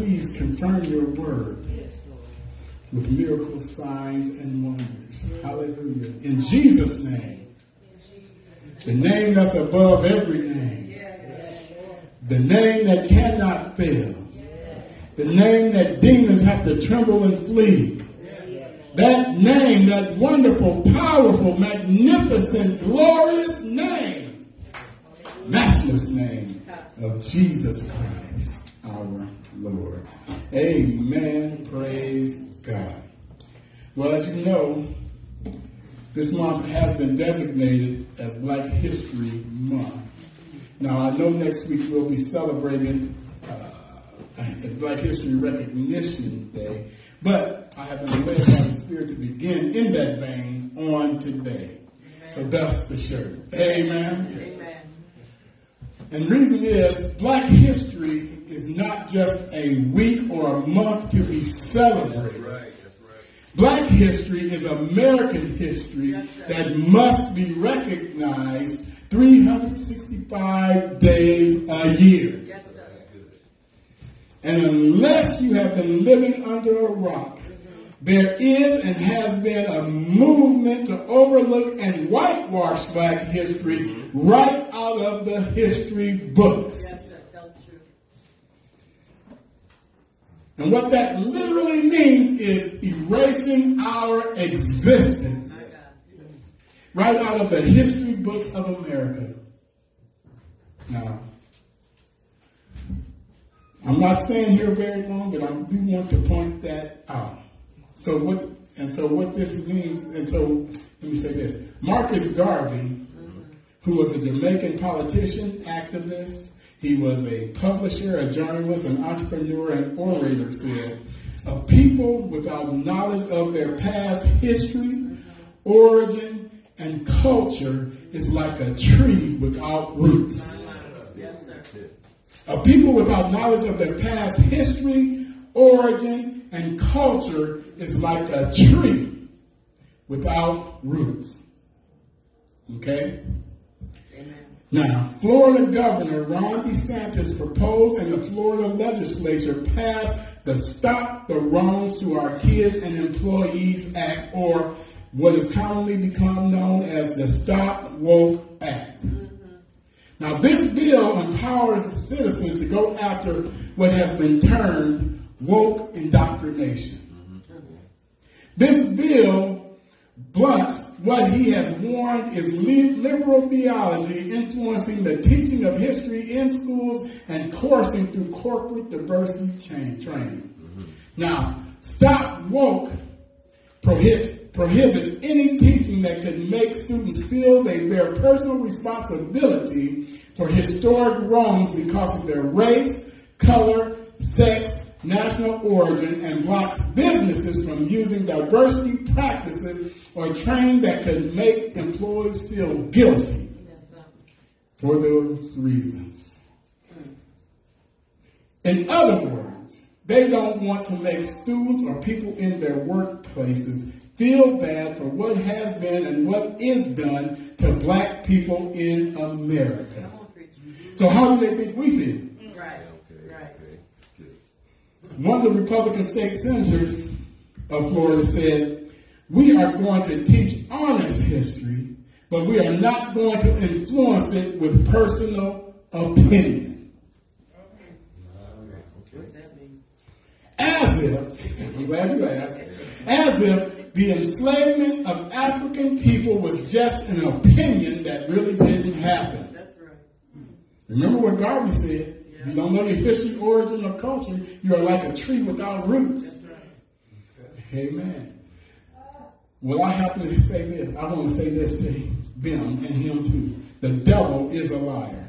please confirm your word with miracle signs and wonders. Hallelujah. In Jesus' name. The name that's above every name. The name that cannot fail. The name that demons have to tremble and flee. That name, that wonderful, powerful, magnificent, glorious name. Matchless name of Jesus Christ, our Lord. Amen. Praise God. Well, as you know, this month has been designated as Black History Month. Now, I know next week we'll be celebrating uh, Black History Recognition Day, but I have been led by the Spirit to begin in that vein on today. Amen. So that's the shirt. Amen. Amen. And the reason is Black history is not just a week or a month to be celebrated. That's right, that's right. Black history is American history that must be recognized 365 days a year. Yes, and unless you have been living under a rock, there is and has been a movement to overlook and whitewash black history right out of the history books. Yes, And what that literally means is erasing our existence right out of the history books of America. Now, I'm not staying here very long, but I do want to point that out. So what and so what this means, and so let me say this. Marcus Garvey, mm-hmm. who was a Jamaican politician, activist, he was a publisher, a journalist, an entrepreneur, and orator, said, A people without knowledge of their past history, mm-hmm. origin, and culture is like a tree without roots. Ah, a people without knowledge of their past history, origin, and culture is like a tree without roots. Okay? Now, Florida Governor Ron DeSantis proposed and the Florida legislature passed the Stop the Wrongs to Our Kids and Employees Act, or what is commonly become known as the Stop Woke Act. Mm-hmm. Now, this bill empowers citizens to go after what has been termed woke indoctrination. This bill blunts what he has warned is liberal theology influencing the teaching of history in schools and coursing through corporate diversity chain training. Now, Stop Woke prohibits, prohibits any teaching that could make students feel they bear personal responsibility for historic wrongs because of their race, color, sex, national origin, and blocks businesses from using diversity practices or training that could make employees feel guilty for those reasons. In other words, they don't want to make students or people in their workplaces feel bad for what has been and what is done to black people in America. So how do they think we feel? One of the Republican state senators of Florida said, we are going to teach honest history, but we are not going to influence it with personal opinion. As if, I'm glad you asked, as if the enslavement of African people was just an opinion that really didn't happen. Remember what Garvey said. If you don't know your history, origin, or culture, you are like a tree without roots. Amen. Well, I happen to say this. I want to say this to them and him too. The devil is a liar.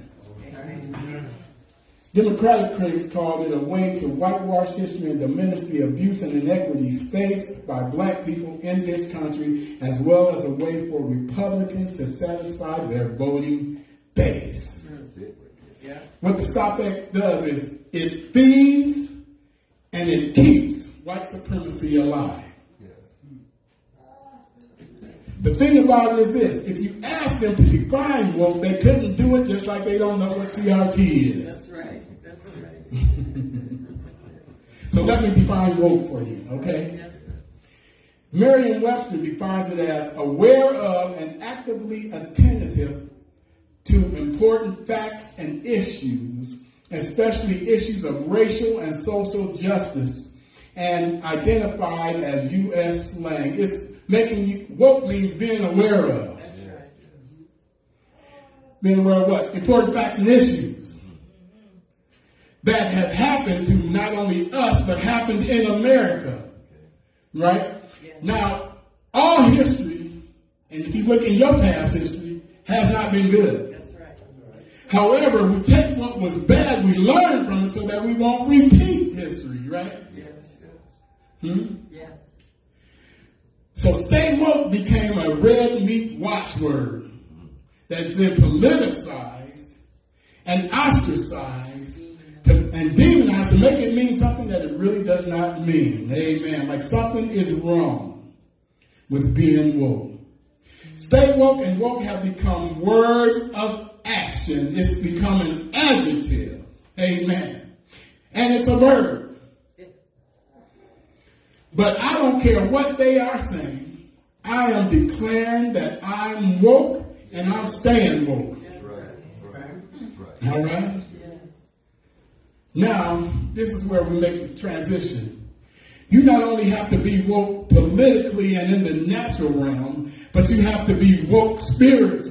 Democratic critics called it a way to whitewash history and diminish the abuse and inequities faced by black people in this country, as well as a way for Republicans to satisfy their voting base. Yeah. What the Stop Act does is it feeds and it keeps white supremacy alive. The thing about it is this if you ask them to define woke, they couldn't do it just like they don't know what CRT is. That's right. That's right. so let me define woke for you, okay? Yes, Merriam Webster defines it as aware of and actively attentive to important facts and issues, especially issues of racial and social justice, and identified as U.S. slang. It's making you woke means being aware of. Being aware of what? Important facts and issues that have happened to not only us, but happened in America. Right? Now, all history, and if you look in your past history, has not been good. However, we take what was bad, we learn from it so that we won't repeat history, right? Yes. Hmm? So stay woke became a red meat watchword that's been politicized and ostracized to, and demonized to make it mean something that it really does not mean. Amen. Like something is wrong with being woke. Stay woke and woke have become words of action. It's become an adjective. Amen. And it's a verb. But I don't care what they are saying. I am declaring that I'm woke and I'm staying woke. All right? Now, this is where we make the transition. You not only have to be woke politically and in the natural realm, but you have to be woke spiritually.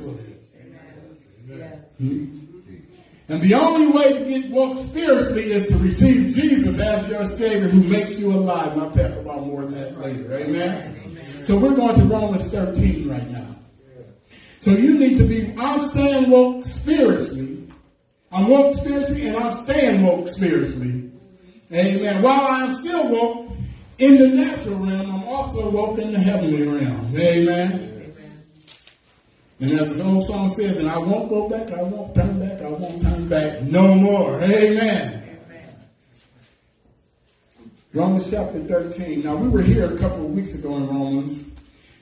And the only way to get woke spiritually is to receive Jesus as your Savior who makes you alive. And I'll talk about more of that later. Amen? Amen. So we're going to Romans 13 right now. So you need to be, I'm staying woke spiritually. I'm woke spiritually and I'm staying woke spiritually. Amen. While I'm still woke in the natural realm, I'm also woke in the heavenly realm. Amen. And as the old song says, and I won't go back, I won't turn back, I won't turn back no more. Amen. Amen. Romans chapter 13. Now, we were here a couple of weeks ago in Romans,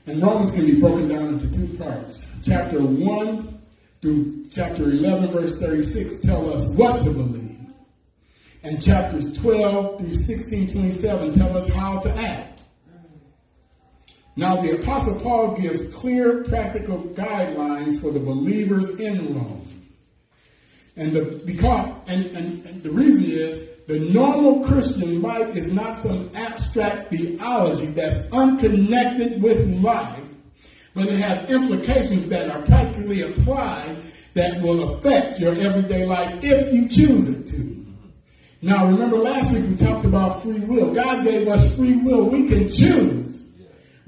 and Romans can be broken down into two parts. Chapter 1 through chapter 11, verse 36, tell us what to believe. And chapters 12 through 16, 27 tell us how to act. Now, the Apostle Paul gives clear practical guidelines for the believers in Rome. And the, because, and, and, and the reason is the normal Christian life is not some abstract theology that's unconnected with life, but it has implications that are practically applied that will affect your everyday life if you choose it to. Now, remember last week we talked about free will. God gave us free will. We can choose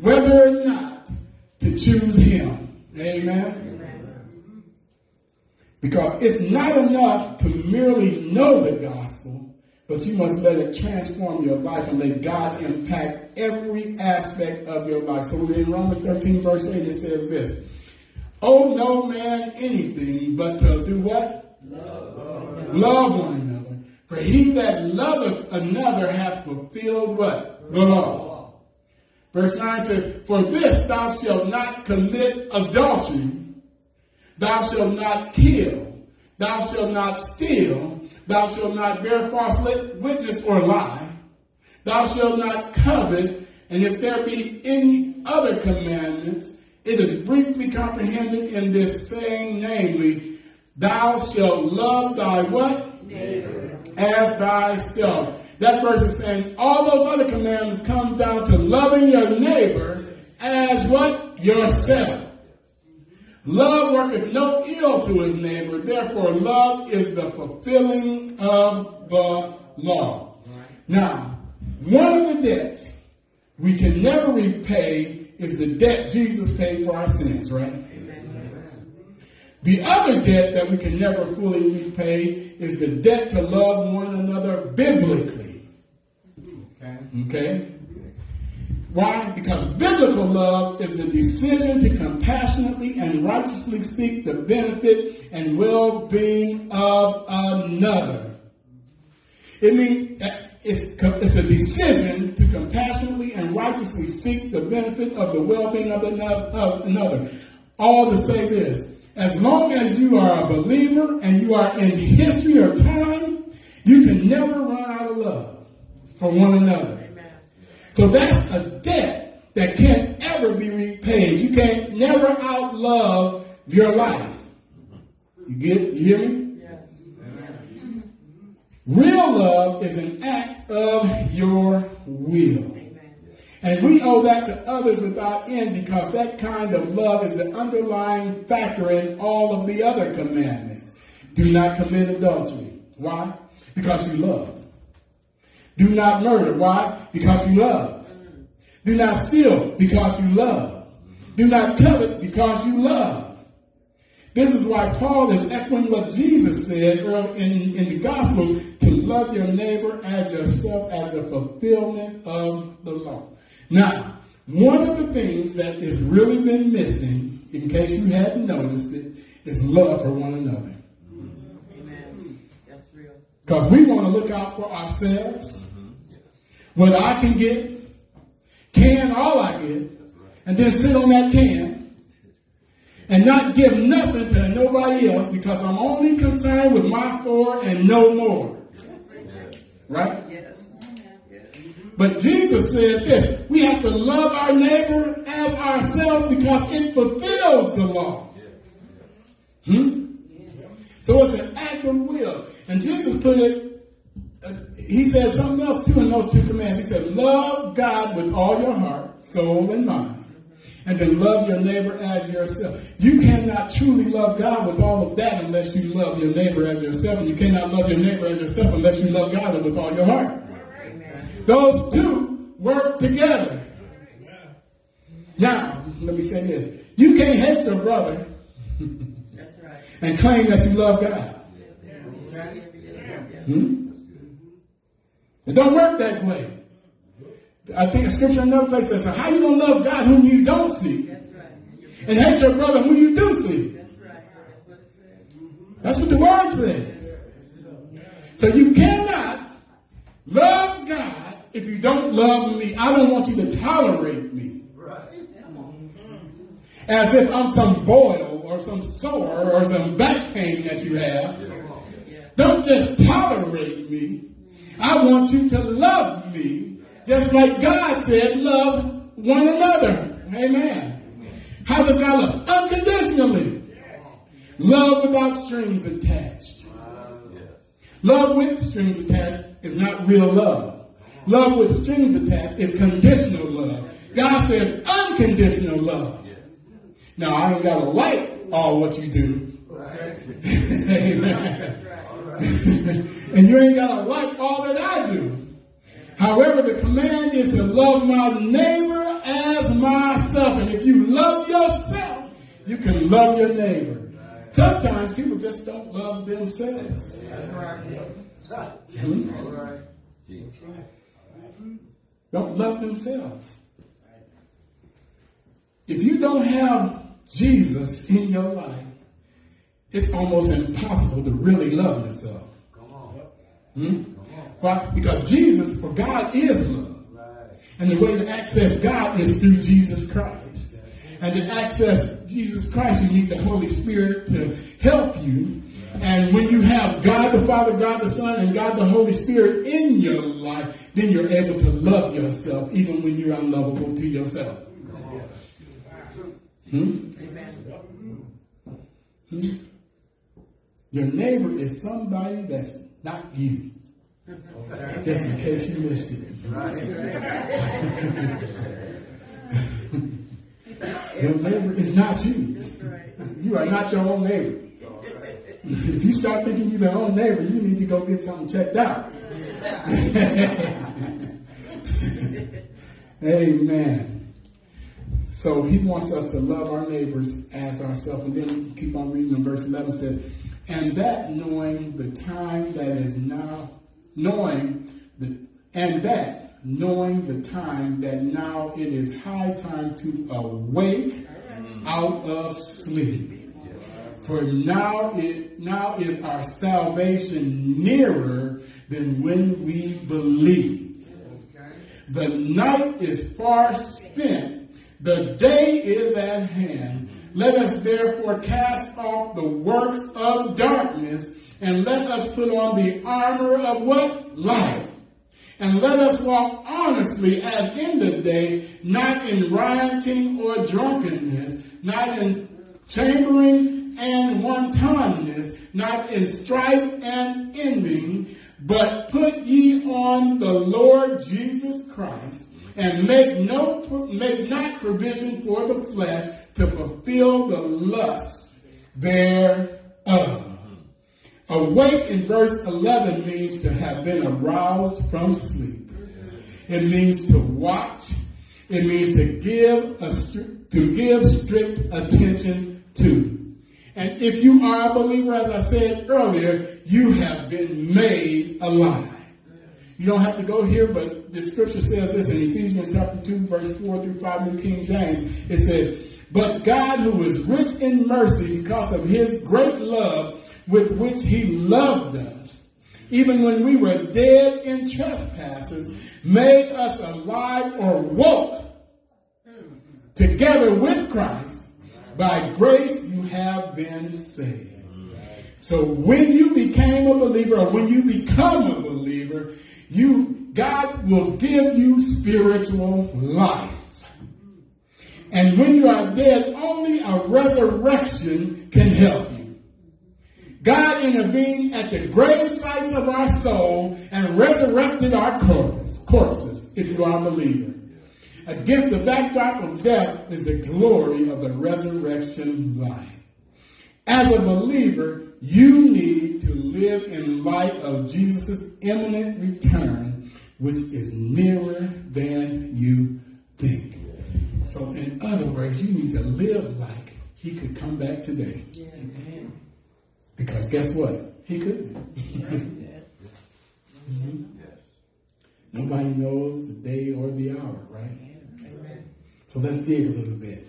whether or not to choose him. Amen. Because it's not enough to merely know the gospel, but you must let it transform your life and let God impact every aspect of your life. So in Romans 13, verse 8, it says this Owe no man anything but to do what? Love, Love one another. For he that loveth another hath fulfilled what? The law. Verse 9 says, For this thou shalt not commit adultery, thou shalt not kill, thou shalt not steal, thou shalt not bear false witness or lie, thou shalt not covet, and if there be any other commandments, it is briefly comprehended in this saying, namely, thou shalt love thy what? Neighbor. As thyself. That verse is saying all those other commandments come down to loving your neighbor as what? Yourself. Love worketh no ill to his neighbor. Therefore, love is the fulfilling of the law. Now, one of the debts we can never repay is the debt Jesus paid for our sins, right? The other debt that we can never fully repay is the debt to love one another biblically. Okay. Why? Because biblical love is the decision to compassionately and righteously seek the benefit and well being of another. It means it's, it's a decision to compassionately and righteously seek the benefit of the well being of another. All to say this as long as you are a believer and you are in history or time, you can never run out of love for one another. So that's a debt that can't ever be repaid. You can't never outlove your life. You get you hear me? Real love is an act of your will. And we owe that to others without end because that kind of love is the underlying factor in all of the other commandments. Do not commit adultery. Why? Because you love. Do not murder. Why? Because you love. Do not steal because you love. Do not covet because you love. This is why Paul is echoing what Jesus said in, in the Gospels to love your neighbor as yourself as a fulfillment of the law. Now, one of the things that has really been missing, in case you hadn't noticed it, is love for one another. Amen. That's real. Because we want to look out for ourselves. What I can get, can all I get, and then sit on that can and not give nothing to nobody else because I'm only concerned with my four and no more. Right? But Jesus said this we have to love our neighbor as ourselves because it fulfills the law. Hmm? So it's an act of will. And Jesus put it, he said something else too in those two commands. He said, Love God with all your heart, soul, and mind. And then love your neighbor as yourself. You cannot truly love God with all of that unless you love your neighbor as yourself. And you cannot love your neighbor as yourself unless you love God with all your heart. Those two work together. Now, let me say this. You can't hate your brother and claim that you love God. Hmm? It don't work that way. I think a scripture in another place says, so how you gonna love God whom you don't see? And hate your brother whom you do see. That's what the word says. So you cannot love God if you don't love me. I don't want you to tolerate me. As if I'm some boil or some sore or some back pain that you have. Don't just tolerate me. I want you to love me just like God said, love one another. Amen. How does God love? Unconditionally. Love without strings attached. Love with strings attached is not real love. Love with strings attached is conditional love. God says unconditional love. Now, I ain't got to like all what you do. Amen. and you ain't got to like all that I do. However, the command is to love my neighbor as myself. And if you love yourself, you can love your neighbor. Sometimes people just don't love themselves. Hmm? Don't love themselves. If you don't have Jesus in your life, it's almost impossible to really love yourself. Hmm? Why? Because Jesus or God is love. And the way to access God is through Jesus Christ. And to access Jesus Christ, you need the Holy Spirit to help you. And when you have God the Father, God the Son, and God the Holy Spirit in your life, then you're able to love yourself even when you're unlovable to yourself. Hmm? Hmm? Your neighbor is somebody that's not you. Mm-hmm. Just in case you missed it. Your neighbor is not you. you are not your own neighbor. if you start thinking you're your own neighbor, you need to go get something checked out. Amen. So he wants us to love our neighbors as ourselves. And then keep on reading in verse 11 says, And that knowing the time that is now, knowing the, and that knowing the time that now it is high time to awake out of sleep. For now it now is our salvation nearer than when we believed. The night is far spent, the day is at hand. Let us therefore cast off the works of darkness and let us put on the armor of what? Light. And let us walk honestly as in the day, not in rioting or drunkenness, not in chambering and wantoness, not in strife and envying, but put ye on the Lord Jesus Christ, and make no make not provision for the flesh to fulfill the lusts thereof. Awake in verse 11 means to have been aroused from sleep. It means to watch. It means to give a, to give strict attention to. And if you are a believer, as I said earlier, you have been made alive. You don't have to go here, but the scripture says this in Ephesians chapter 2, verse 4 through 5 in King James. It says, But God, who is rich in mercy because of his great love with which he loved us, even when we were dead in trespasses, made us alive or woke together with Christ. By grace you have been saved. So when you became a believer or when you become a believer, you God will give you spiritual life. And when you are dead, only a resurrection can help you. God intervened at the grave sites of our soul and resurrected our corpus, corpses if you are a believer. Against the backdrop of death is the glory of the resurrection life. As a believer, you need to live in light of Jesus' imminent return, which is nearer than you think. So, in other words, you need to live like he could come back today. Because guess what? He couldn't. mm-hmm. Nobody knows the day or the hour, right? So let's dig a little bit.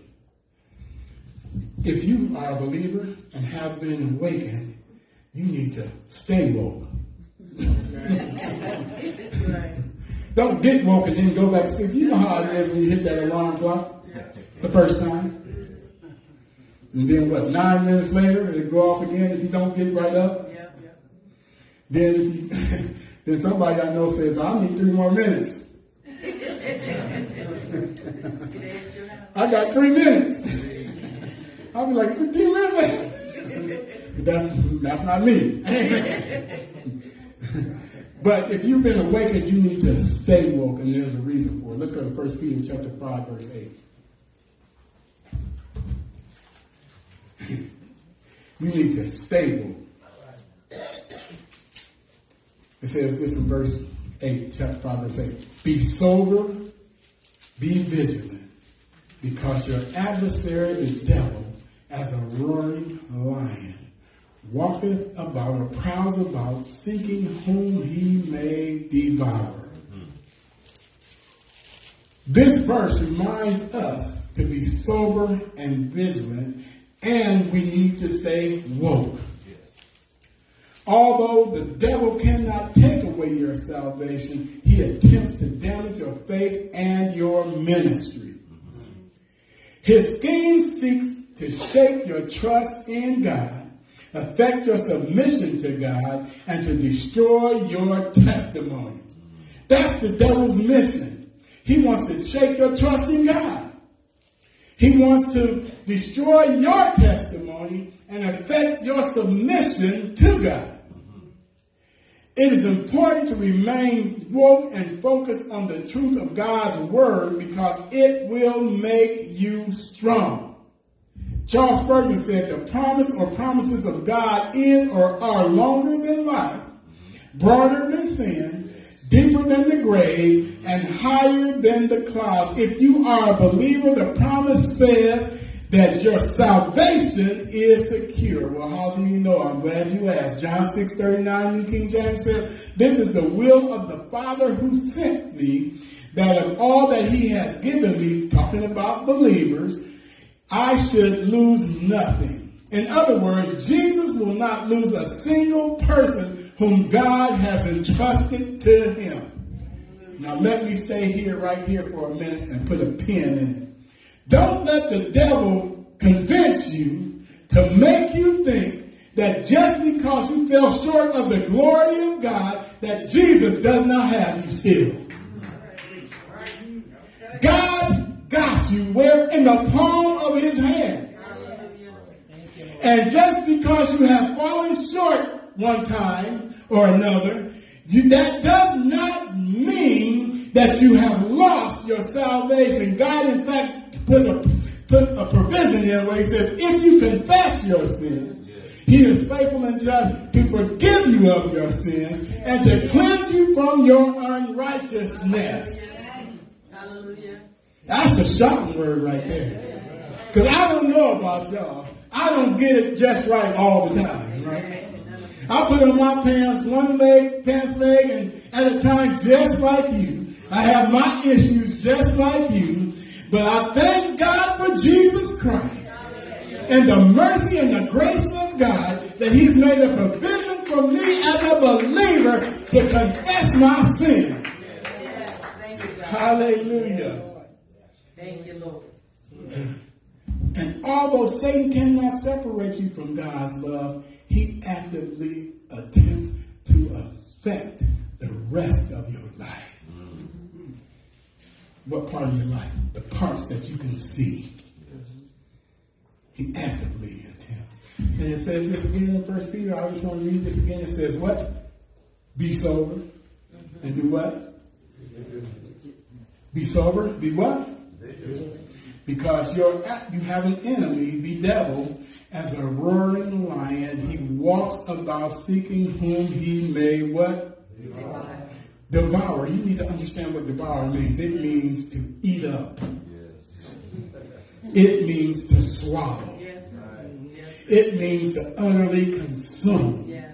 If you are a believer and have been awakened, you need to stay woke. Don't get woke and then go back to sleep. You know how it is when you hit that alarm clock the first time. And then what, nine minutes later, it go off again if you don't get right up? Then, you, then somebody I know says, I need three more minutes. I got three minutes. I'll be like, three minutes? that's, that's not me. But if you've been awakened, you need to stay woke, and there's a reason for it. Let's go to 1 Peter chapter 5, verse 8. you need to stay woke. It says this in verse 8, chapter 5, verse 8. Be sober, be vigilant because your adversary, the devil, as a roaring lion, walketh about or prowls about, seeking whom he may devour. This verse reminds us to be sober and vigilant, and we need to stay woke. Although the devil cannot take away your salvation, he attempts to damage your faith and your ministry. His scheme seeks to shake your trust in God, affect your submission to God, and to destroy your testimony. That's the devil's mission. He wants to shake your trust in God. He wants to destroy your testimony and affect your submission to God. It is important to remain woke and focus on the truth of God's word because it will make you strong. Charles Spurgeon said, the promise or promises of God is or are longer than life, broader than sin, deeper than the grave, and higher than the clouds. If you are a believer, the promise says that your salvation is secure. Well, how do you know? I'm glad you asked. John 6 39, New King James says, This is the will of the Father who sent me, that of all that he has given me, talking about believers, I should lose nothing. In other words, Jesus will not lose a single person whom God has entrusted to him. Now let me stay here right here for a minute and put a pin in it. Don't let the devil convince you to make you think that just because you fell short of the glory of God, that Jesus does not have you still. God got you where in the palm of his hand. And just because you have fallen short one time or another, you, that does not mean that you have lost your salvation. God, in fact, put a, put a provision in where he says, if you confess your sin, he is faithful and just to forgive you of your sins and to cleanse you from your unrighteousness. That's a shocking word right there. Because I don't know about y'all. I don't get it just right all the time, right? I put on my pants, one leg, pants leg, and at a time just like you. I have my issues just like you. But I thank God for Jesus Christ and the mercy and the grace of God that He's made a provision for me as a believer to confess my sin. Yes, thank you, God. Hallelujah. Thank you, Lord. And although Satan cannot separate you from God's love, he actively attempts to affect the rest of your life. Mm-hmm. What part of your life? The parts that you can see. He actively attempts. And it says this again in First Peter. I just want to read this again. It says what? Be sober. And do what? Mm-hmm. Be sober. Be what? Because you're at, you have an enemy, the devil, as a roaring lion. He walks about seeking whom he may what? Devour. You need to understand what devour means. It means to eat up. It means to swallow. Yes, It means to utterly consume. yes.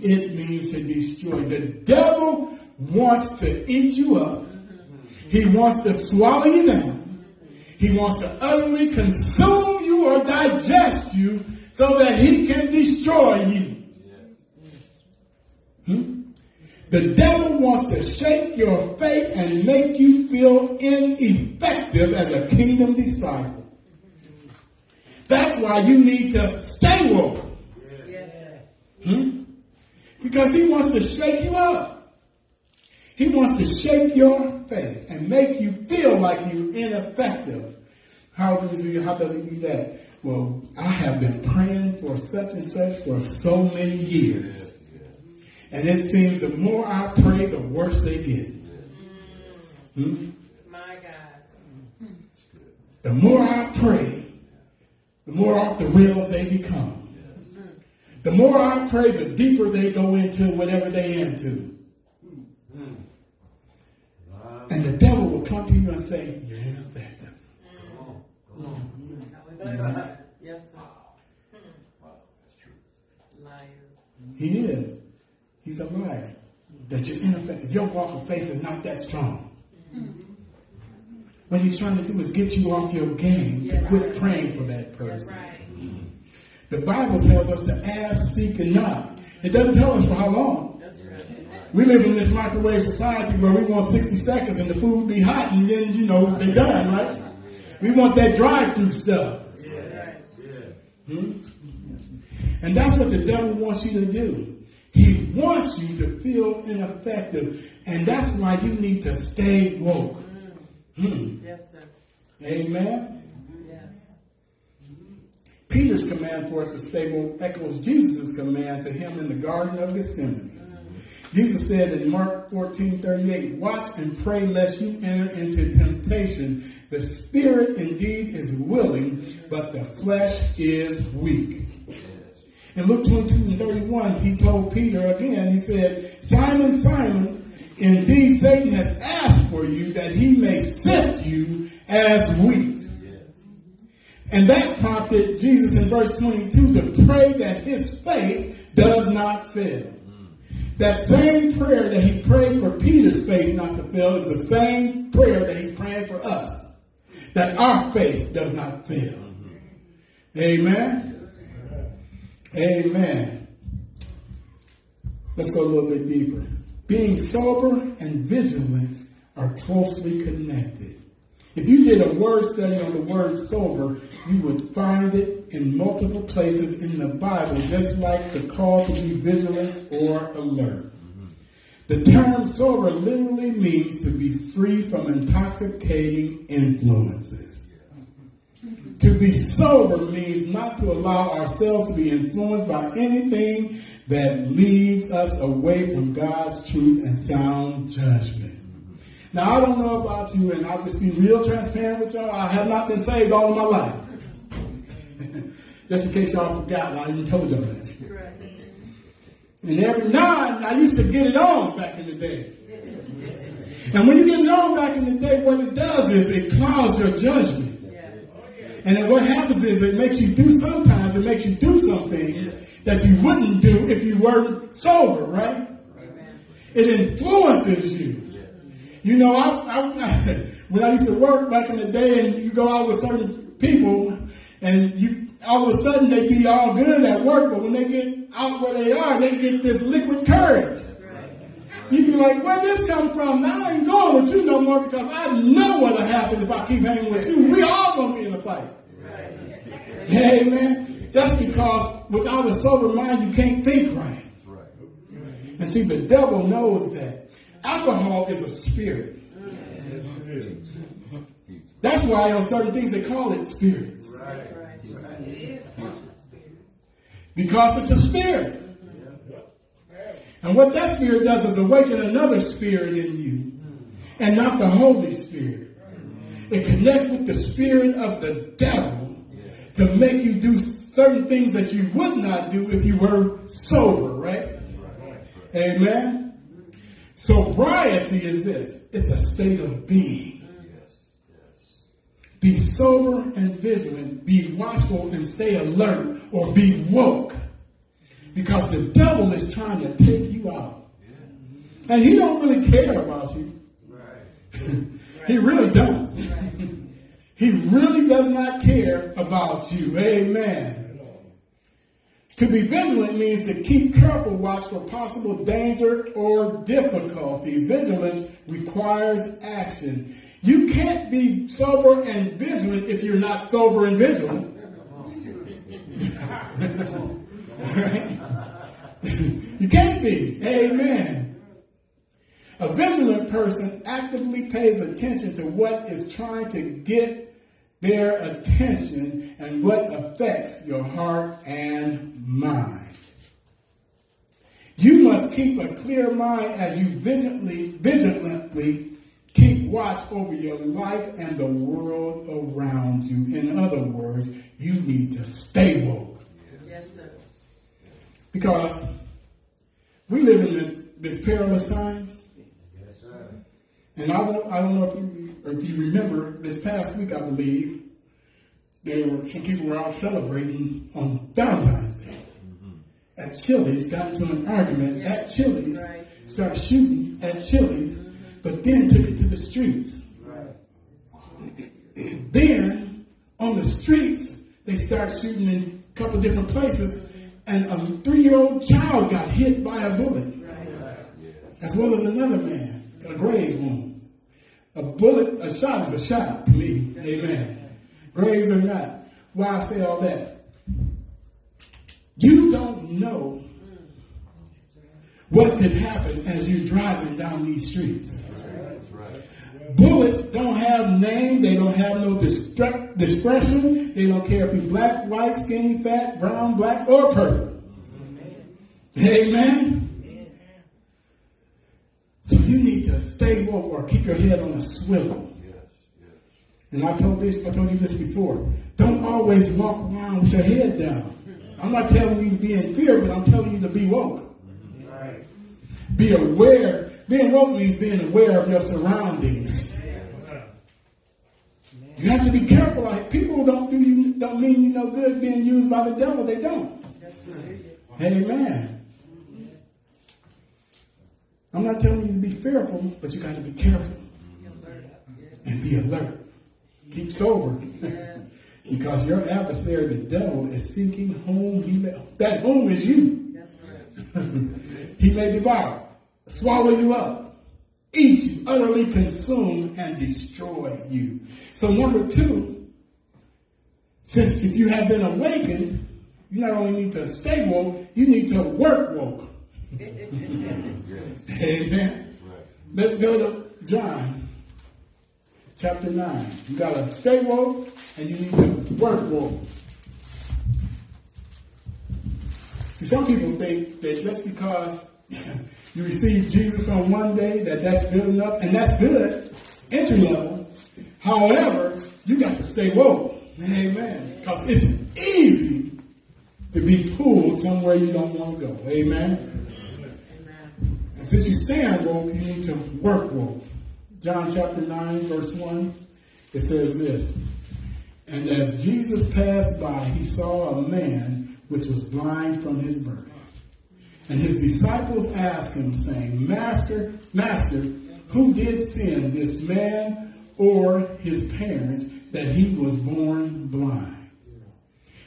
It means to destroy. The devil wants to eat you up. Mm-hmm. He wants to swallow you down. He wants to utterly consume you or digest you so that he can destroy you. Hmm? The devil wants to shake your faith and make you feel ineffective as a kingdom disciple. That's why you need to stay woke. Hmm? Because he wants to shake you up. He wants to shake your faith and make you feel like you're ineffective. How does he, how does he do that? Well, I have been praying for such and such for so many years. And it seems the more I pray, the worse they get. Hmm? My God. The more I pray, the more off the rails they become. The more I pray, the deeper they go into whatever they into. And the devil will come to you and say, You're Hallelujah. Yes, sir. Wow, that's true. Liar. He is. He's a liar. That you're ineffective. Your walk of faith is not that strong. Mm-hmm. What he's trying to do is get you off your game to quit praying for that person. Right. Mm-hmm. The Bible tells us to ask, seek, and knock. It doesn't tell us for how long. Right. We live in this microwave society where we want 60 seconds and the food be hot and then, you know, they're done, right? We want that drive-through stuff. Hmm? And that's what the devil wants you to do. He wants you to feel ineffective. And that's why you need to stay woke. Hmm. Yes, sir. Amen. Peter's command for us to stay woke echoes Jesus' command to him in the Garden of Gethsemane. Jesus said in Mark 14 38, Watch and pray lest you enter into temptation. The spirit indeed is willing, but the flesh is weak. In Luke 22 and 31, he told Peter again, he said, Simon, Simon, indeed Satan has asked for you that he may sift you as wheat. And that prompted Jesus in verse 22 to pray that his faith does not fail. That same prayer that he prayed for Peter's faith not to fail is the same prayer that he's praying for us. That our faith does not fail. Amen. Amen. Let's go a little bit deeper. Being sober and vigilant are closely connected. If you did a word study on the word sober, you would find it in multiple places in the Bible, just like the call to be vigilant or alert. The term sober literally means to be free from intoxicating influences. To be sober means not to allow ourselves to be influenced by anything that leads us away from God's truth and sound judgment. Now, I don't know about you, and I'll just be real transparent with y'all. I have not been saved all of my life. just in case y'all forgot, I even told y'all that. And every now I used to get it on back in the day. And when you get it on back in the day, what it does is it clouds your judgment. And then what happens is it makes you do sometimes, it makes you do some things that you wouldn't do if you weren't sober, right? It influences you. You know, I, I, when I used to work back in the day and you go out with certain people and you all of a sudden they be all good at work, but when they get out where they are, they get this liquid courage. You be like, where this come from? Now I ain't going with you no more because I know what'll happen if I keep hanging with you. We all gonna be in a fight. Amen. That's because without a sober mind, you can't think right. And see, the devil knows that alcohol is a spirit. That's why on certain things they call it spirits. Because it's a spirit. And what that spirit does is awaken another spirit in you, and not the Holy Spirit. It connects with the spirit of the devil to make you do certain things that you would not do if you were sober, right? Amen. Sobriety is this it's a state of being. Be sober and vigilant, be watchful and stay alert, or be woke. Because the devil is trying to take you out. And he don't really care about you. he really don't. he really does not care about you. Amen. To be vigilant means to keep careful watch for possible danger or difficulties. Vigilance requires action. You can't be sober and vigilant if you're not sober and vigilant. you can't be. Amen. A vigilant person actively pays attention to what is trying to get their attention and what affects your heart and mind. You must keep a clear mind as you vigilantly, vigilantly keep watch over your life and the world around you. In other words, you need to stay woke. Yes, sir. Because we live in the, this perilous times. Yes, sir. And I don't, I don't know if you, or if you remember this past week, I believe, there were some people were out celebrating on Valentine's Day. Mm-hmm. At Chili's, got into an argument at Chili's, Right. started shooting at Chili's, mm-hmm. but then took it to the streets. Then on the streets, they start shooting in a couple different places, and a three-year-old child got hit by a bullet, as well as another man, got a graze wound. A bullet, a shot is a shot me. Amen. Graves or not. Why I say all that? You don't know what could happen as you're driving down these streets. Bullets don't have name, they don't have no discre- discretion, they don't care if you're black, white, skinny, fat, brown, black, or purple. Amen. To stay woke or keep your head on a swivel. Yes, yes. And I told this, I told you this before. Don't always walk around with your head down. I'm not telling you to be in fear, but I'm telling you to be woke. Right. Be aware. Being woke means being aware of your surroundings. You have to be careful. Like people don't do you don't mean you no good being used by the devil. They don't. Amen. I'm not telling you to be fearful, but you got to be careful and be alert. Keep sober. because your adversary, the devil, is seeking whom he may. That whom is you. he may devour, swallow you up, eat you, utterly consume, and destroy you. So, number two, since if you have been awakened, you not only need to stay woke, you need to work woke. Amen. Let's go to John chapter 9. You got to stay woke and you need to work woke. See, some people think that just because you receive Jesus on one day, that that's good enough, and that's good, entry level. However, you got to stay woke. Amen. Because it's easy to be pulled somewhere you don't want to go. Amen. And since you stand woke, you need to work woke. John chapter 9, verse 1, it says this. And as Jesus passed by, he saw a man which was blind from his birth. And his disciples asked him, saying, Master, Master, who did sin, this man or his parents, that he was born blind?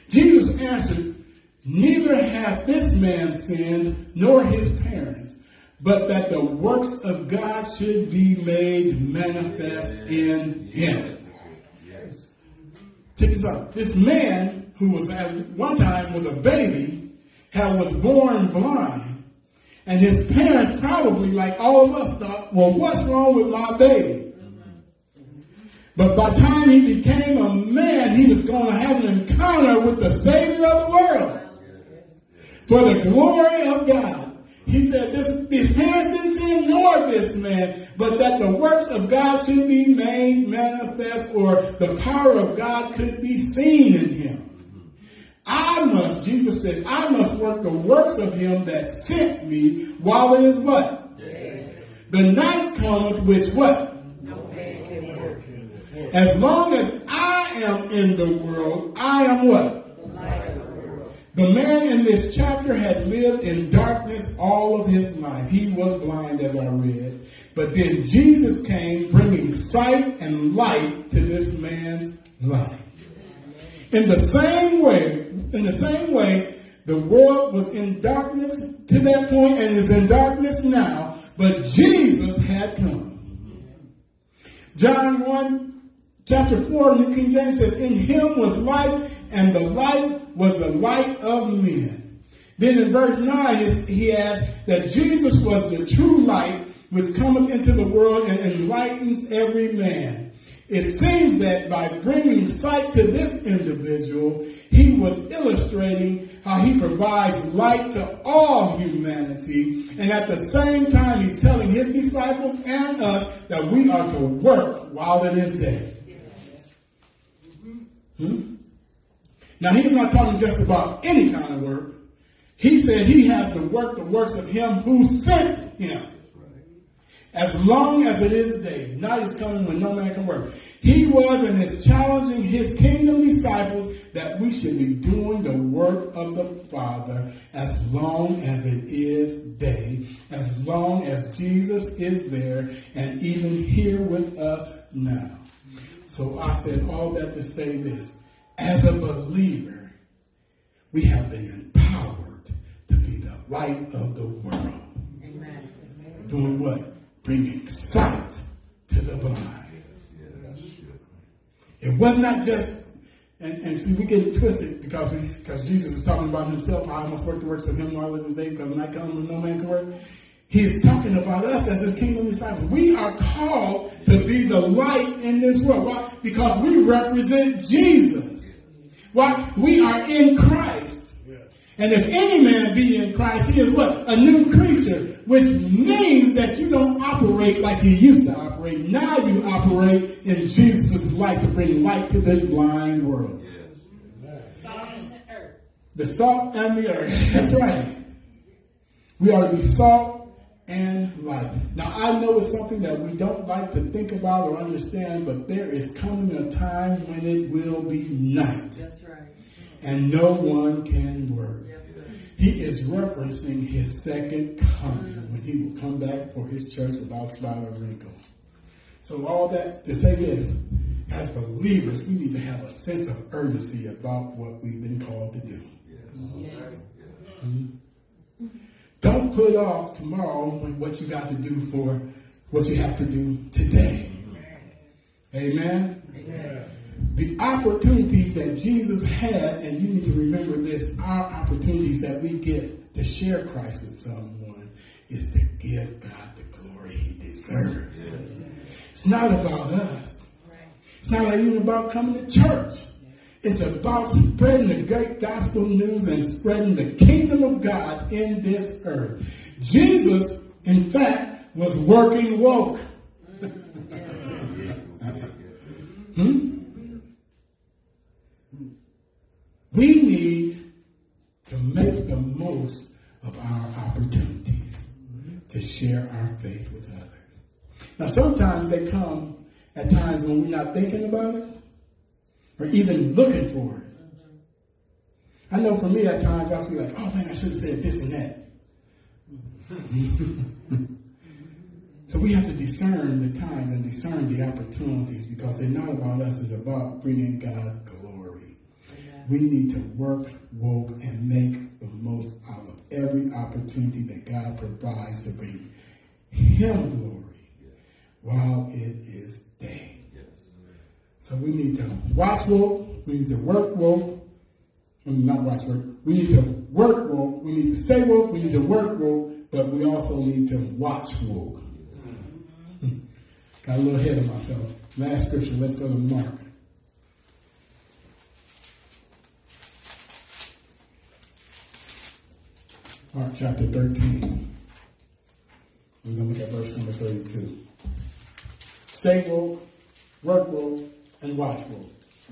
Jesus answered, Neither hath this man sinned, nor his parents, but that the works of God should be made manifest in him. Check this out. This man, who was at one time was a baby, had was born blind, and his parents probably, like all of us, thought, "Well, what's wrong with my baby?" But by the time he became a man, he was going to have an encounter with the Savior of the world for the glory of God. He said, this, His parents didn't sin, nor this man, but that the works of God should be made manifest, or the power of God could be seen in him. I must, Jesus says, I must work the works of him that sent me while it is what? The night cometh which what? As long as I am in the world, I am what? The man in this chapter had lived in darkness all of his life. He was blind, as I read. But then Jesus came bringing sight and light to this man's life. In the same way, in the same way, the world was in darkness to that point and is in darkness now, but Jesus had come. John 1, chapter 4, New King James says, In him was life, and the light was the light of men. Then in verse 9, he adds that Jesus was the true light which cometh into the world and enlightens every man. It seems that by bringing sight to this individual, he was illustrating how he provides light to all humanity. And at the same time, he's telling his disciples and us that we are to work while it is day. Hmm? Now, he's not talking just about any kind of work. He said he has to work the works of him who sent him. As long as it is day, night is coming when no man can work. He was and is challenging his kingdom disciples that we should be doing the work of the Father as long as it is day, as long as Jesus is there and even here with us now. So I said all that to say this. As a believer, we have been empowered to be the light of the world. Amen. Doing what? Bringing sight to the blind. It was not just, and, and see, we get it twisted because we, because Jesus is talking about himself. I must work the works of him while it is day because when I come no man can work. He's talking about us as his kingdom disciples. We are called to be the light in this world. Why? Because we represent Jesus. Why? We are in Christ. And if any man be in Christ, he is what? A new creature, which means that you don't operate like you used to operate. Now you operate in Jesus' light to bring light to this blind world. Salt in the earth. The salt and the earth. That's right. We are the salt and light. Now, I know it's something that we don't like to think about or understand, but there is coming a time when it will be night That's right. And no one can work. He is referencing his second coming when he will come back for his church without spot or wrinkle. So all that to say this, as believers, we need to have a sense of urgency about what we've been called to do. Mm-hmm. Don't put off tomorrow what you got to do for what you have to do today. Amen. The opportunity that Jesus had, and you need to remember this, our opportunities that we get to share Christ with someone is to give God the glory he deserves. It's not about us. It's not even about coming to church. It's about spreading the great gospel news and spreading the kingdom of God in this earth. Jesus, in fact, was working woke. Hmm? We need to make the most of our opportunities to share our faith with others. Now, sometimes they come at times when we're not thinking about it or even looking for it. I know for me, at times I'll be like, oh man, I should have said this and that. so we have to discern the times and discern the opportunities because they're not about us, it's about bringing God glory. We need to work, woke, and make the most out of every opportunity that God provides to bring Him glory while it is day. So we need to watch woke, we need to work woke, not watch work. We need to work woke, we need to stay woke, we need to work woke, but we also need to watch woke. Got a little ahead of myself. Last scripture, let's go to Mark. Mark chapter 13. We're going to look at verse number 32. Stay woke, work woke, and watch woke.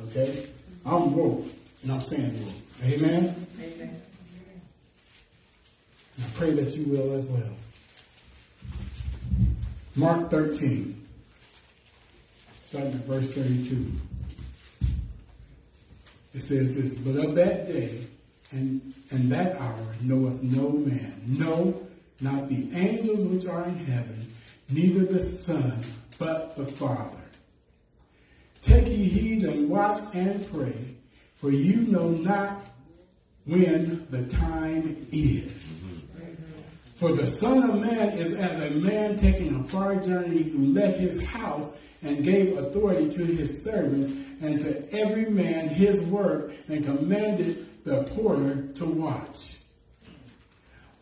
Okay? I'm woke, and I'm staying woke. Amen? Amen. And I pray that you will as well. Mark 13, starting at verse 32. It says this, But of that day and, and that hour knoweth no man, no, not the angels which are in heaven, neither the Son, but the Father. Take ye heed and watch and pray, for you know not when the time is. For the Son of Man is as a man taking a far journey who left his house and gave authority to his servants and to every man his work and commanded the porter to watch.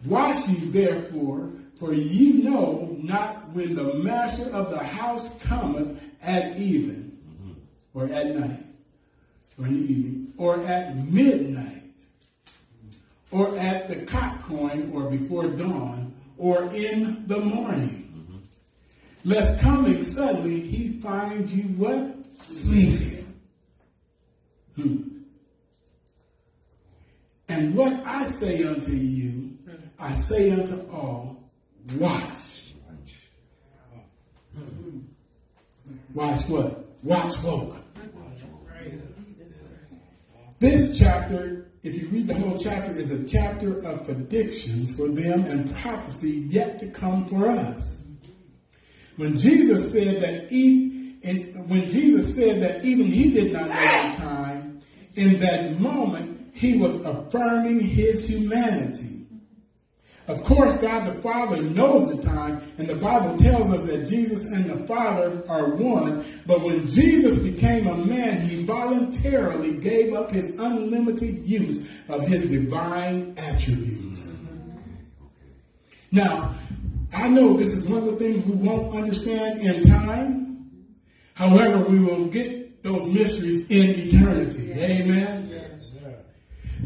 Watch ye therefore, for ye know not when the master of the house cometh at even, or at night, or in the evening, or at midnight, or at the cockcrowing, or before dawn, or in the morning. Lest coming suddenly he finds you what? Sleeping. Hmm. And what I say unto you, I say unto all, watch. Watch what? Watch woke. This chapter, if you read the whole chapter, is a chapter of predictions for them and prophecy yet to come for us. When Jesus said that when Jesus said that even he did not know the time, in that moment he was affirming his humanity. Of course, God the Father knows the time, and the Bible tells us that Jesus and the Father are one. But when Jesus became a man, he voluntarily gave up his unlimited use of his divine attributes. Now, I know this is one of the things we won't understand in time. However, we will get those mysteries in eternity. Amen.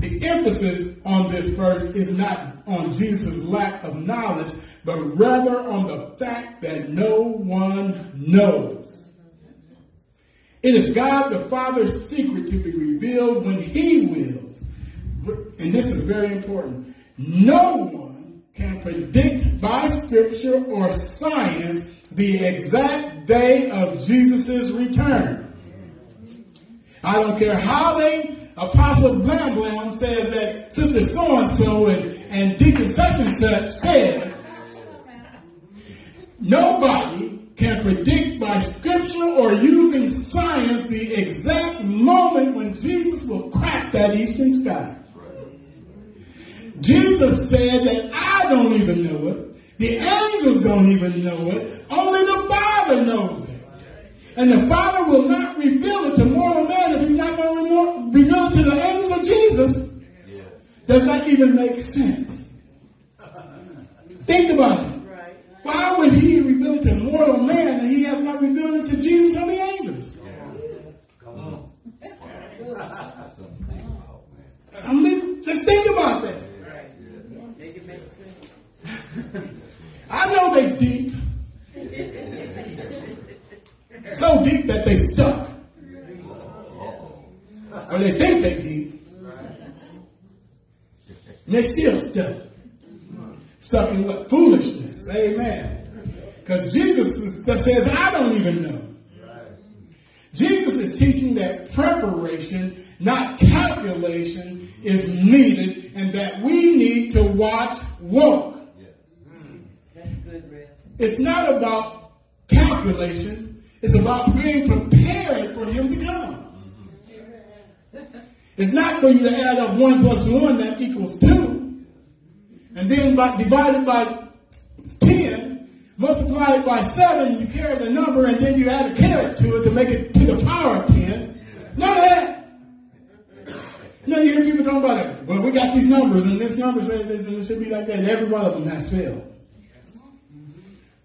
The emphasis on this verse is not on Jesus' lack of knowledge, but rather on the fact that no one knows. It is God the Father's secret to be revealed when He wills. And this is very important. No one can predict by scripture or science the exact day of Jesus' return. I don't care how they, Apostle Blam Blam says that Sister so and so and Deacon such and such said, nobody can predict by scripture or using science the exact moment when Jesus will crack that eastern sky. Jesus said that I don't even know it. The angels don't even know it. Only the Father knows it. And the Father will not reveal it to mortal man if he's not going to reveal it to the angels of Jesus. Does that even make sense? Think about it. Why would he reveal it to mortal man and he has not revealed it to Jesus or the angels? Come on. I mean, just think about that. I know they deep. So deep that they stuck. Or they think they deep. And they still stuck. Stuck in what? Foolishness. Amen. Because Jesus says, I don't even know. Jesus is teaching that preparation, not calculation, is needed and that we need to watch walk. That's good, Red. It's not about calculation. It's about being prepared for him to come. It's not for you to add up one plus one that equals two. And then by, divided by 10, multiply it by 7, you carry the number, and then you add a caret to it to make it to the power of 10. None of that. You know, you hear people talking about it. Well, we got these numbers, and this number says this, and it should be like that. And every one of them has failed.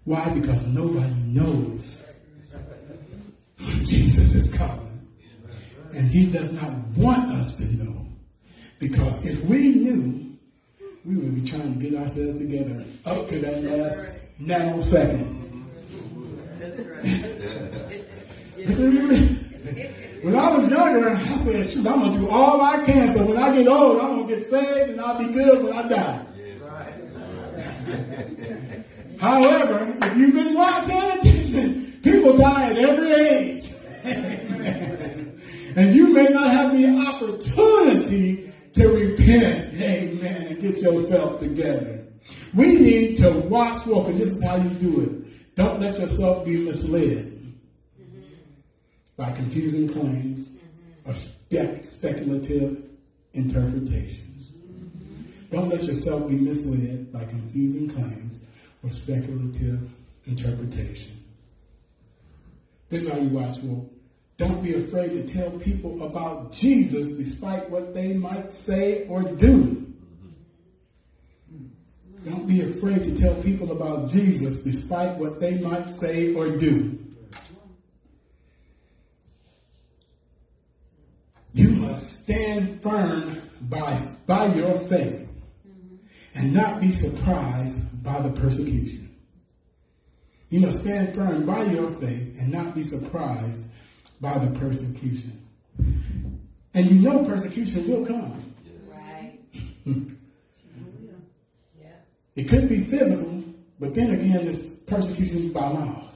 Why? Because nobody knows Jesus is coming. And he does not want us to know. Because if we knew, we would be trying to get ourselves together up to that last nanosecond. when I was younger, I said, shoot, I'm going to do all I can so when I get old, I'm going to get saved and I'll be good when I die. However, if you've been paying attention, people die at every age. and you may not have the opportunity to repent, amen, and get yourself together. We need to watch walk, and this is how you do it. Don't let yourself be misled by confusing claims or spec- speculative interpretations. Don't let yourself be misled by confusing claims or speculative interpretation. This is how you watch walk. Don't be afraid to tell people about Jesus despite what they might say or do. Don't be afraid to tell people about Jesus despite what they might say or do. You must stand firm by, by your faith and not be surprised by the persecution. You must stand firm by your faith and not be surprised by the persecution. And you know persecution will come. Right. it could be physical, but then again, it's persecution by mouth.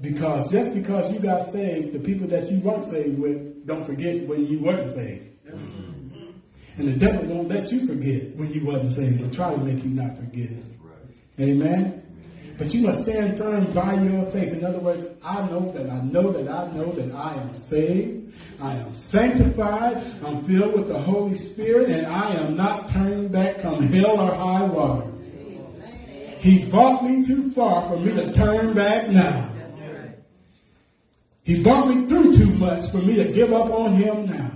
Because just because you got saved, the people that you weren't saved with don't forget when you weren't saved. Mm-hmm. And the devil won't let you forget when you wasn't saved. He'll try to make you not forget. Amen? But you must stand firm by your faith. In other words, I know that I know that I know that I am saved. I am sanctified. I'm filled with the Holy Spirit, and I am not turning back come hell or high water. He brought me too far for me to turn back now. He brought me through too much for me to give up on him now.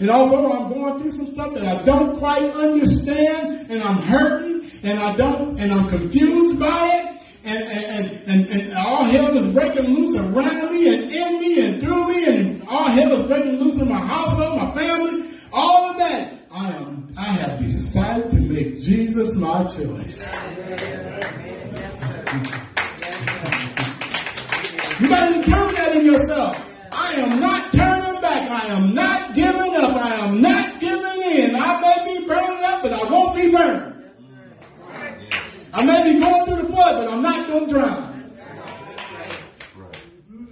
And although I'm going through some stuff that I don't quite understand, and I'm hurting, and I don't, and I'm confused by it, and, and, and, and, all hell is breaking loose around me and in me and through me, and all hell is breaking loose in my household, my family, all of that, I am I have decided to make Jesus my choice. You gotta determine that in yourself. I am not turning back. I am not giving up. I am not giving in. I may be burning up, but I won't be burned. I may be going through the flood, but I'm not going to drown.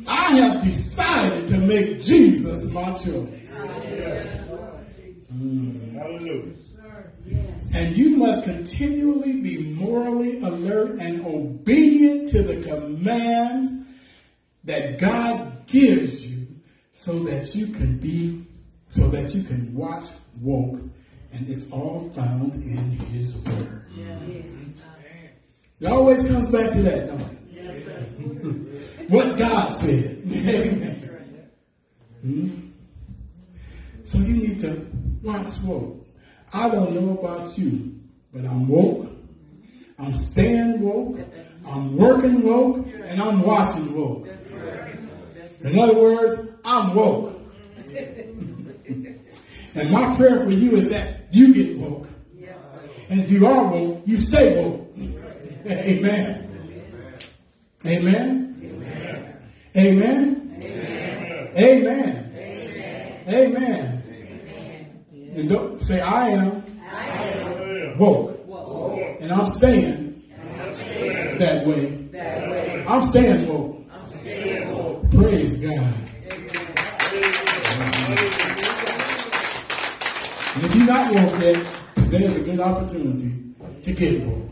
I have decided to make Jesus my choice. Hallelujah. Mm. And you must continually be morally alert and obedient to the commands that God gives you so that you can be, so that you can watch woke. And it's all found in His Word. It always comes back to that, don't it? what God said. Amen. Hmm? So you need to watch woke. I don't know about you, but I'm woke. I'm staying woke. I'm working woke, and I'm watching woke. In other words, I'm woke. and my prayer for you is that you get woke. And if you are woke, you stay woke. Amen. Amen. Amen. Amen. Amen. And don't say I am woke. And I'm staying that way. I'm staying woke. Praise God. And if you're not woke yet, today is a good opportunity to get woke.